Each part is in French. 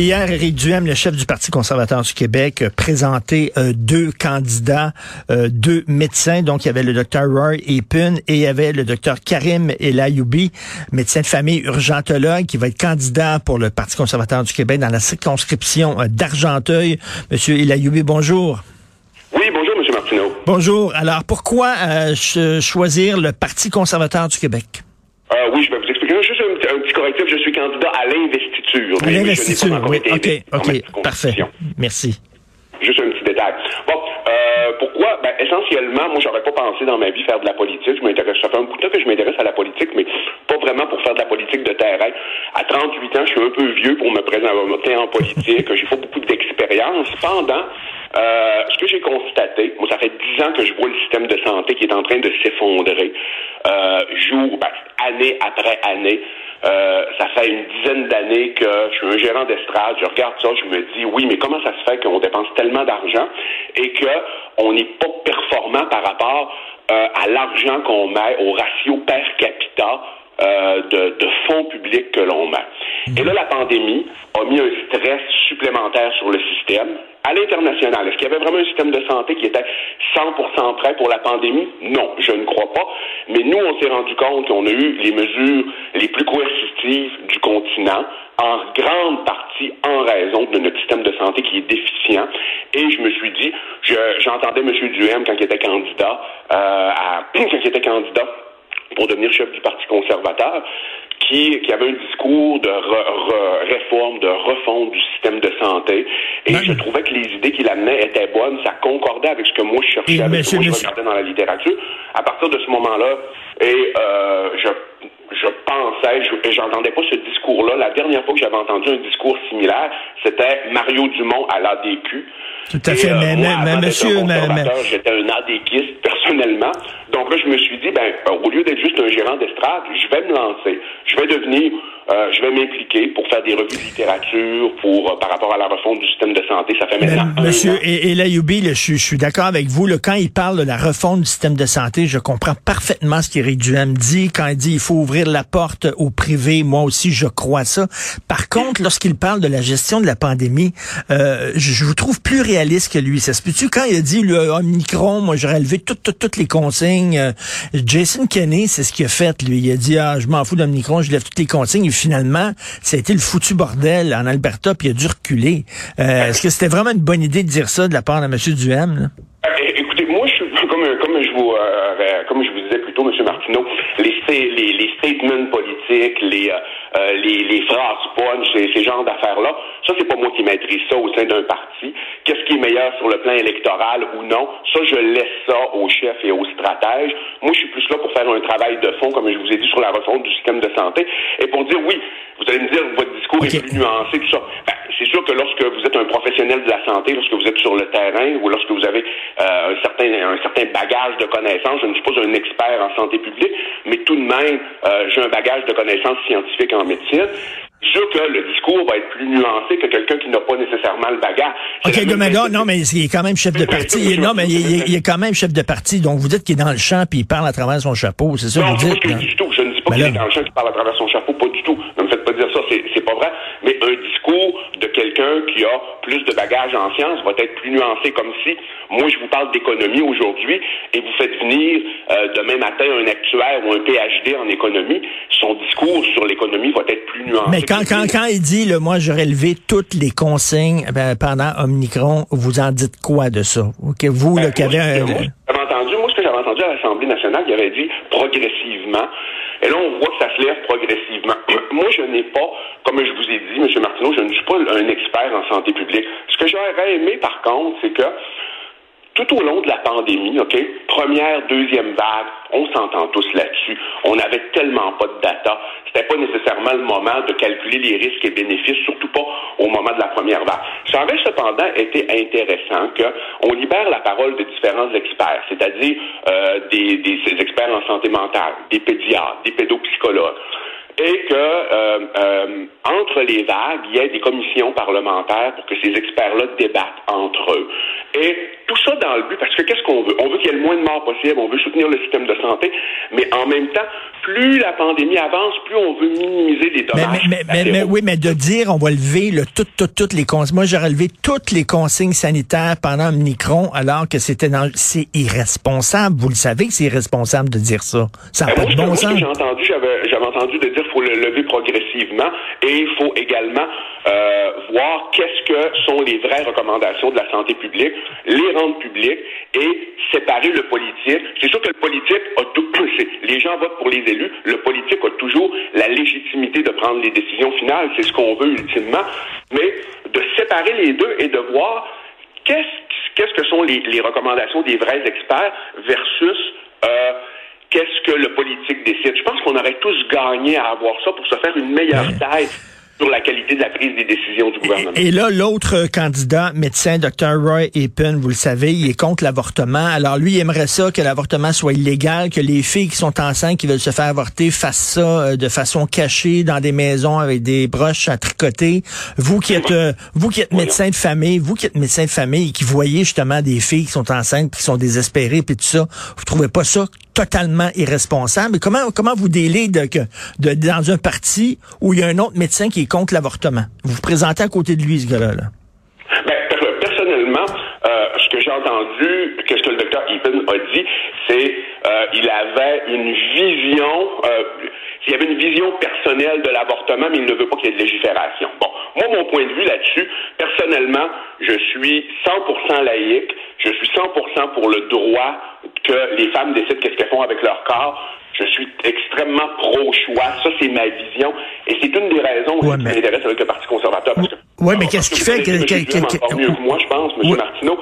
Hier, Éric Duhem, le chef du Parti conservateur du Québec, a présenté euh, deux candidats, euh, deux médecins. Donc, il y avait le docteur Roy Epin et il y avait le docteur Karim Elayoubi, médecin de famille urgentologue, qui va être candidat pour le Parti conservateur du Québec dans la circonscription euh, d'Argenteuil. Monsieur Elayoubi, bonjour. Oui, bonjour, Monsieur Martineau. Bonjour. Alors, pourquoi choisir le Parti conservateur du Québec? Oui, je vais vous expliquer. Juste un, un petit correctif. Je suis candidat à l'investiture à l'investiture, oui. OK, OK, parfait. Merci. Juste un petit détail. Bon, euh, pourquoi? Ben, essentiellement, moi, j'aurais pas pensé dans ma vie faire de la politique. Je m'intéresse, ça fait un bout de temps que je m'intéresse à la politique, mais pas vraiment pour faire de la politique de terrain. À 38 ans, je suis un peu vieux pour me présenter en politique. J'ai pas beaucoup d'expérience. Cependant, euh, ce que j'ai constaté, moi, ça fait dix ans que je vois le système de santé qui est en train de s'effondrer, euh, jour, ben, année après année. Euh, ça fait une dizaine d'années que je suis un gérant d'estrade. Je regarde ça, je me dis, oui, mais comment ça se fait qu'on dépense tellement d'argent et qu'on n'est pas performant par rapport euh, à l'argent qu'on met au ratio per capita euh, de, de, fonds publics que l'on met. Et là, la pandémie a mis un stress supplémentaire sur le système à l'international. Est-ce qu'il y avait vraiment un système de santé qui était 100% prêt pour la pandémie? Non, je ne crois pas. Mais nous, on s'est rendu compte qu'on a eu les mesures les plus coercitives du continent, en grande partie en raison de notre système de santé qui est déficient. Et je me suis dit, j'entendais M. Duhem quand il était candidat, euh, quand il était candidat pour devenir chef du Parti conservateur, qui, qui avait un discours de réforme, de refonte du système de santé. Et je trouvais que les idées qu'il amenait étaient bonnes. Ça concordait avec ce que moi je cherchais, avec ce que je regardais dans la littérature. À partir de ce moment-là, et euh, je je pensais, je j'entendais pas ce discours-là. La dernière fois que j'avais entendu un discours similaire, c'était Mario Dumont à l'ADQ. Tout à fait, euh, mais, mais, monsieur, mais, j'étais un ADQiste personnellement. Donc là, je me suis dit, ben, au lieu d'être juste un gérant d'estrade, je vais me lancer. Je vais devenir euh, je vais m'impliquer pour faire des revues de littérature pour euh, par rapport à la refonte du système de santé. Ça fait maintenant Monsieur et, et je, je, suis d'accord avec vous. Là, quand il parle de la refonte du système de santé, je comprends parfaitement ce qu'Éric Duhem dit. Quand il dit il faut ouvrir la porte au privé, moi aussi je crois ça. Par contre, lorsqu'il parle de la gestion de la pandémie, euh, je, vous trouve plus réaliste que lui. Ça se peut-tu quand il a dit le Omicron, moi j'aurais levé toutes, toutes, toutes les consignes. Jason Kenney, c'est ce qu'il a fait. Lui, il a dit ah je m'en fous d'Omicron, je lève toutes les consignes finalement, ça a été le foutu bordel en Alberta, puis il a dû reculer. Euh, est-ce que c'était vraiment une bonne idée de dire ça de la part de M. Duhem? Euh, écoutez, moi, je suis comme, comme je vous euh, comme je vous disais plutôt, M. Martineau, les, les, les statements politiques, les, les, les phrases punch, ces, ces genres d'affaires-là, ça, c'est pas moi qui maîtrise ça au sein d'un parti. Qu'est-ce qui est meilleur sur le plan électoral ou non? Ça, je laisse ça aux chefs et aux stratèges. Moi, je suis plus là pour faire un travail de fond, comme je vous ai dit, sur la refonte du système de santé. Et pour dire, oui, vous allez me dire, votre discours est plus nuancé, tout ça. Ben, c'est sûr que lorsque vous êtes un professionnel de la santé, lorsque vous êtes sur le terrain ou lorsque vous avez euh, un, certain, un certain bagage de connaissances, je ne suis pas un expert en santé publique, mais tout de même, euh, j'ai un bagage de connaissances scientifiques en médecine sûr que le discours va être plus nuancé que quelqu'un qui n'a pas nécessairement le bagage. OK, mais non, mais il est quand même chef de parti. non, mais il, est quand même chef de parti. Donc, vous dites qu'il est dans le champ puis il parle à travers son chapeau. C'est ça que vous dites? Non, du tout. Je ne dis pas qu'il est le champ qu'il parle à travers son chapeau. Pas du tout. Ne me faites pas dire ça. C'est pas vrai. Mais un discours de quelqu'un qui a plus de bagages en sciences va être plus nuancé comme si, moi, je vous parle d'économie aujourd'hui et vous faites venir euh, demain matin un actuaire ou un PhD en économie. Son discours sur l'économie va être plus nuancé quand, quand, quand il dit, le, moi, j'aurais levé toutes les consignes ben, pendant Omnicron, vous en dites quoi de ça? Ok, vous, ben, qui avez un... entendu, moi, ce que j'avais entendu à l'Assemblée nationale, il avait dit progressivement. Et là, on voit que ça se lève progressivement. moi, je n'ai pas, comme je vous ai dit, M. Martineau, je ne suis pas un expert en santé publique. Ce que j'aurais aimé, par contre, c'est que tout au long de la pandémie, OK, première, deuxième vague, on s'entend tous là-dessus. On n'avait tellement pas de data. C'était pas nécessairement le moment de calculer les risques et bénéfices, surtout pas au moment de la première vague. Ça aurait cependant été intéressant qu'on libère la parole de différents experts, c'est-à-dire euh, des, des experts en santé mentale, des pédiatres, des pédopsychologues, et que euh, euh, entre les vagues, il y ait des commissions parlementaires pour que ces experts-là débattent entre eux. Et tout ça dans le but, parce que qu'est-ce qu'on veut? On veut qu'il y ait le moins de morts possible, on veut soutenir le système de santé, mais en même temps, plus la pandémie avance, plus on veut minimiser les dommages. Mais, mais, mais, oui, mais de dire on va lever le, tout, tout, toutes les consignes. Moi, j'aurais levé toutes les consignes sanitaires pendant Omicron, alors que c'était dans... c'est irresponsable. Vous le savez que c'est irresponsable de dire ça. Ça n'a ben, pas de bon sens. J'ai entendu, j'avais entendu de dire qu'il faut le lever progressivement et il faut également euh, voir qu'est-ce que sont les vraies recommandations de la santé publique, les rendre publiques et séparer le politique. C'est sûr que le politique a tout, les gens votent pour les élus, le politique a toujours la légitimité de prendre les décisions finales, c'est ce qu'on veut ultimement, mais de séparer les deux et de voir qu'est-ce qu'est-ce que sont les, les, recommandations des vrais experts versus euh, qu'est-ce que le politique décide. Je pense qu'on aurait tous gagné à avoir ça pour se faire une meilleure tête sur la qualité de la prise des décisions du gouvernement. Et, là, l'autre candidat, médecin, Dr. Roy Apen, vous le savez, il est contre l'avortement. Alors lui, il aimerait ça que l'avortement soit illégal, que les filles qui sont enceintes, qui veulent se faire avorter, fassent ça euh, de façon cachée dans des maisons avec des broches à tricoter. Vous qui êtes, euh, vous qui êtes médecin de famille, vous qui êtes médecin de famille et qui voyez justement des filles qui sont enceintes, qui sont désespérées, puis tout ça, vous trouvez pas ça totalement irresponsable. Comment, comment vous délez de, dans un parti où il y a un autre médecin qui est contre l'avortement? Vous vous présentez à côté de lui, ce gars-là. Ben, personnellement, euh, ce que j'ai entendu, qu'est-ce que le docteur Epen a dit, c'est euh, il avait une vision, euh, avait une vision personnelle de l'avortement, mais il ne veut pas qu'il y ait de légifération. Bon, moi, mon point de vue là-dessus, personnellement, je suis 100% laïque, je suis 100% pour le droit que les femmes décident qu'est-ce qu'elles font avec leur corps. Je suis extrêmement pro-choix. Ça, c'est ma vision. Et c'est une des raisons ouais, qui m'intéresse avec le Parti conservateur. oui, mais qu'est-ce qui fait que... que, mieux que moi, je pense, M. Martineau.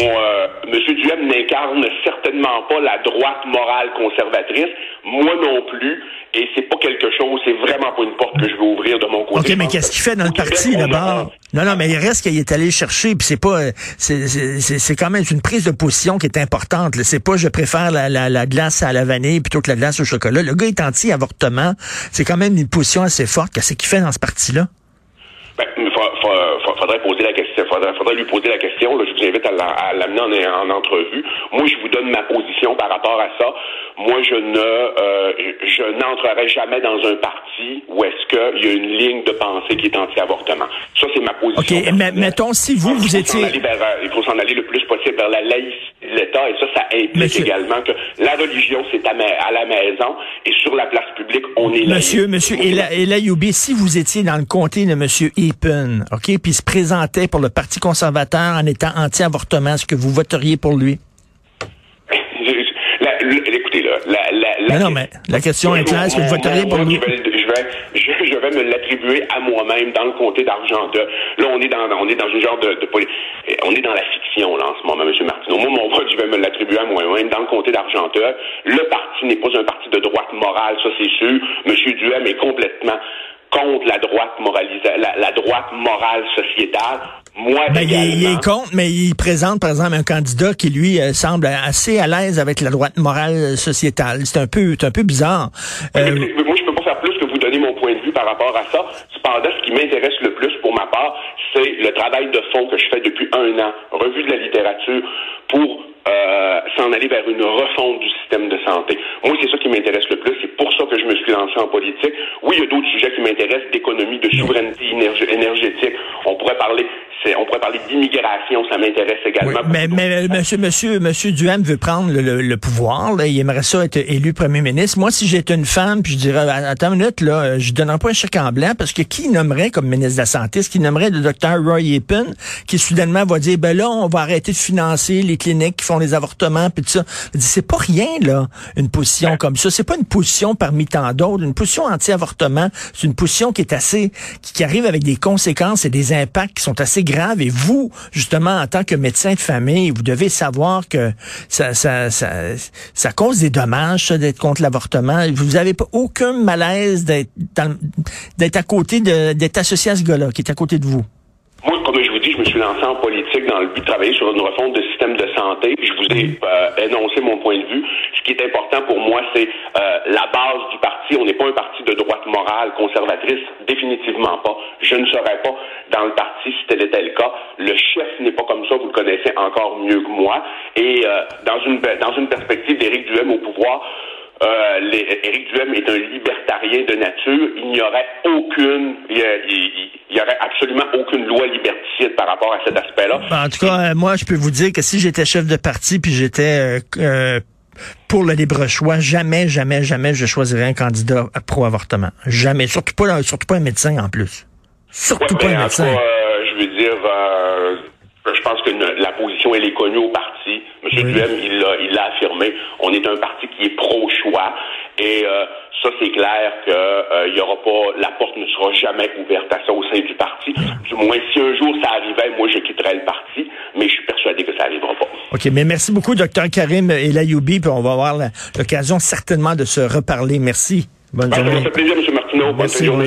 On, euh, M. Duhem n'incarne certainement pas la droite morale conservatrice. Moi non plus. Et c'est pas quelque chose, c'est vraiment pas une porte que je veux ouvrir de mon côté. OK, mais qu'est-ce qu'il fait dans le parti, d'abord? Non, non, mais il reste qu'il est allé chercher, puis c'est pas... C'est quand même une prise de position qui est importante. C'est pas je préfère la, la, la, glace à la vanille plutôt que la glace au chocolat. Le gars est anti-avortement. C'est quand même une position assez forte. Qu'est-ce qu'il fait dans ce parti-là? Ben, faudrait poser la question. Faudrait, faudrait lui poser la question. Là, je vous invite à l'amener en, en, entrevue. Moi, je vous donne ma position par rapport à ça. Moi, je ne, euh, je n'entrerai jamais dans un parti où est-ce qu'il y a une ligne de pensée qui est anti-avortement. Ça, c'est ma position. Ok, mais mettons si vous, vous étiez, il faut s'en aller le plus possible vers la laïcité l'État, et ça, ça implique également que la religion, c'est à, la maison, et sur la place publique, on est Monsieur, monsieur, et la, si vous étiez dans le comté de Monsieur Epen, ok, puis se présentait pour le Parti conservateur en étant anti-avortement, est-ce que vous voteriez pour lui? écoutez, là, la, la, non, mais la question est claire. Est-ce que vous voteriez pour lui? Je vais, me l'attribuer à moi-même dans le comté d'Argenteuil. Là, on est dans, on est dans une genre de, de, on est dans la fiction, là, en ce moment, M. Martineau. Moi, mon vote, je vais me l'attribuer à moi-même dans le comté d'Argenteuil. Le parti n'est pas un parti de droite morale, ça, c'est sûr. M. Duhem est complètement contre la droite moralisée, la, droite morale sociétale. Moi, ben, il, est contre, mais il présente, par exemple, un candidat qui, lui, euh, semble assez à l'aise avec la droite morale sociétale. C'est un peu, un peu bizarre. Euh, rapport à ça. Cependant, ce qui m'intéresse le plus pour ma part, c'est le travail de fond que je fais depuis un an, revue de la littérature, pour euh, s'en aller vers une refonte du système de santé. Moi, c'est ça qui m'intéresse le plus. C'est pour ça que je me suis lancé en politique. Oui, il y a d'autres sujets qui m'intéressent, d'économie, de souveraineté énergétique. On pourrait parler on pourrait parler d'immigration, ça m'intéresse également. mais, mais monsieur, monsieur, monsieur Duham veut prendre le, pouvoir, là, il aimerait ça être élu premier ministre. Moi, si j'étais une femme, puis je dirais, attends une minute, là, je donnerais pas un chèque en blanc, parce que qui nommerait comme ministre de la Santé? ce qui nommerait le docteur Roy Epen, qui soudainement va dire, ben là, on va arrêter de financer les cliniques qui font les avortements, puis tout ça? C'est pas rien, là, une position comme ça. C'est pas une position parmi tant d'autres. Une position anti-avortement, c'est une position qui est assez, qui, qui arrive avec des conséquences et des impacts qui sont assez graves et vous, justement, en tant que médecin de famille, vous devez savoir que ça, ça, cause des dommages, d'être contre l'avortement. Vous n'avez pas aucun malaise d'être à côté d'être associé à ce gars-là, qui est à côté de vous. Moi, comme je vous dis, je me suis lancé en politique dans le but de travailler sur une refonte de système de santé. Je vous ai euh, énoncé mon point de vue. Ce qui est important pour moi, c'est euh, la base du parti. On n'est pas un parti de droite morale, conservatrice, définitivement pas. Je ne serais pas dans le parti si tel était le cas. Le chef n'est pas comme ça, vous le connaissez encore mieux que moi. Et euh, dans une dans une perspective d'Éric Duhem au pouvoir, euh, les, Éric Duhem est un libertarien de nature. Il n'y aurait aucune, il, y aurait absolument aucune loi liberticide par rapport à cet aspect-là. Ben, en tout cas, euh, moi, je peux vous dire que si j'étais chef de parti puis j'étais euh, pour le libre choix, jamais, jamais, jamais je choisirais un candidat pro-avortement. Jamais. Surtout pas, surtout pas un médecin en plus. Surtout pas un ben, médecin. je veux dire, je pense que la position, elle est connue au parti. M. Duhem, il l'a affirmé. On est un parti qui est pro-choix. Et euh, ça, c'est clair que euh, il y aura pas, la porte ne sera jamais ouverte à ça au sein du parti. Du moins, si un jour ça arrivait, moi, je quitterais le parti. Mais je suis persuadé que ça n'arrivera pas. OK, mais merci beaucoup, Dr Karim Elayoubi. Puis on va avoir l'occasion certainement de se reparler. Merci. Bonne journée. Ça fait plaisir, M. Martineau. Bonne journée.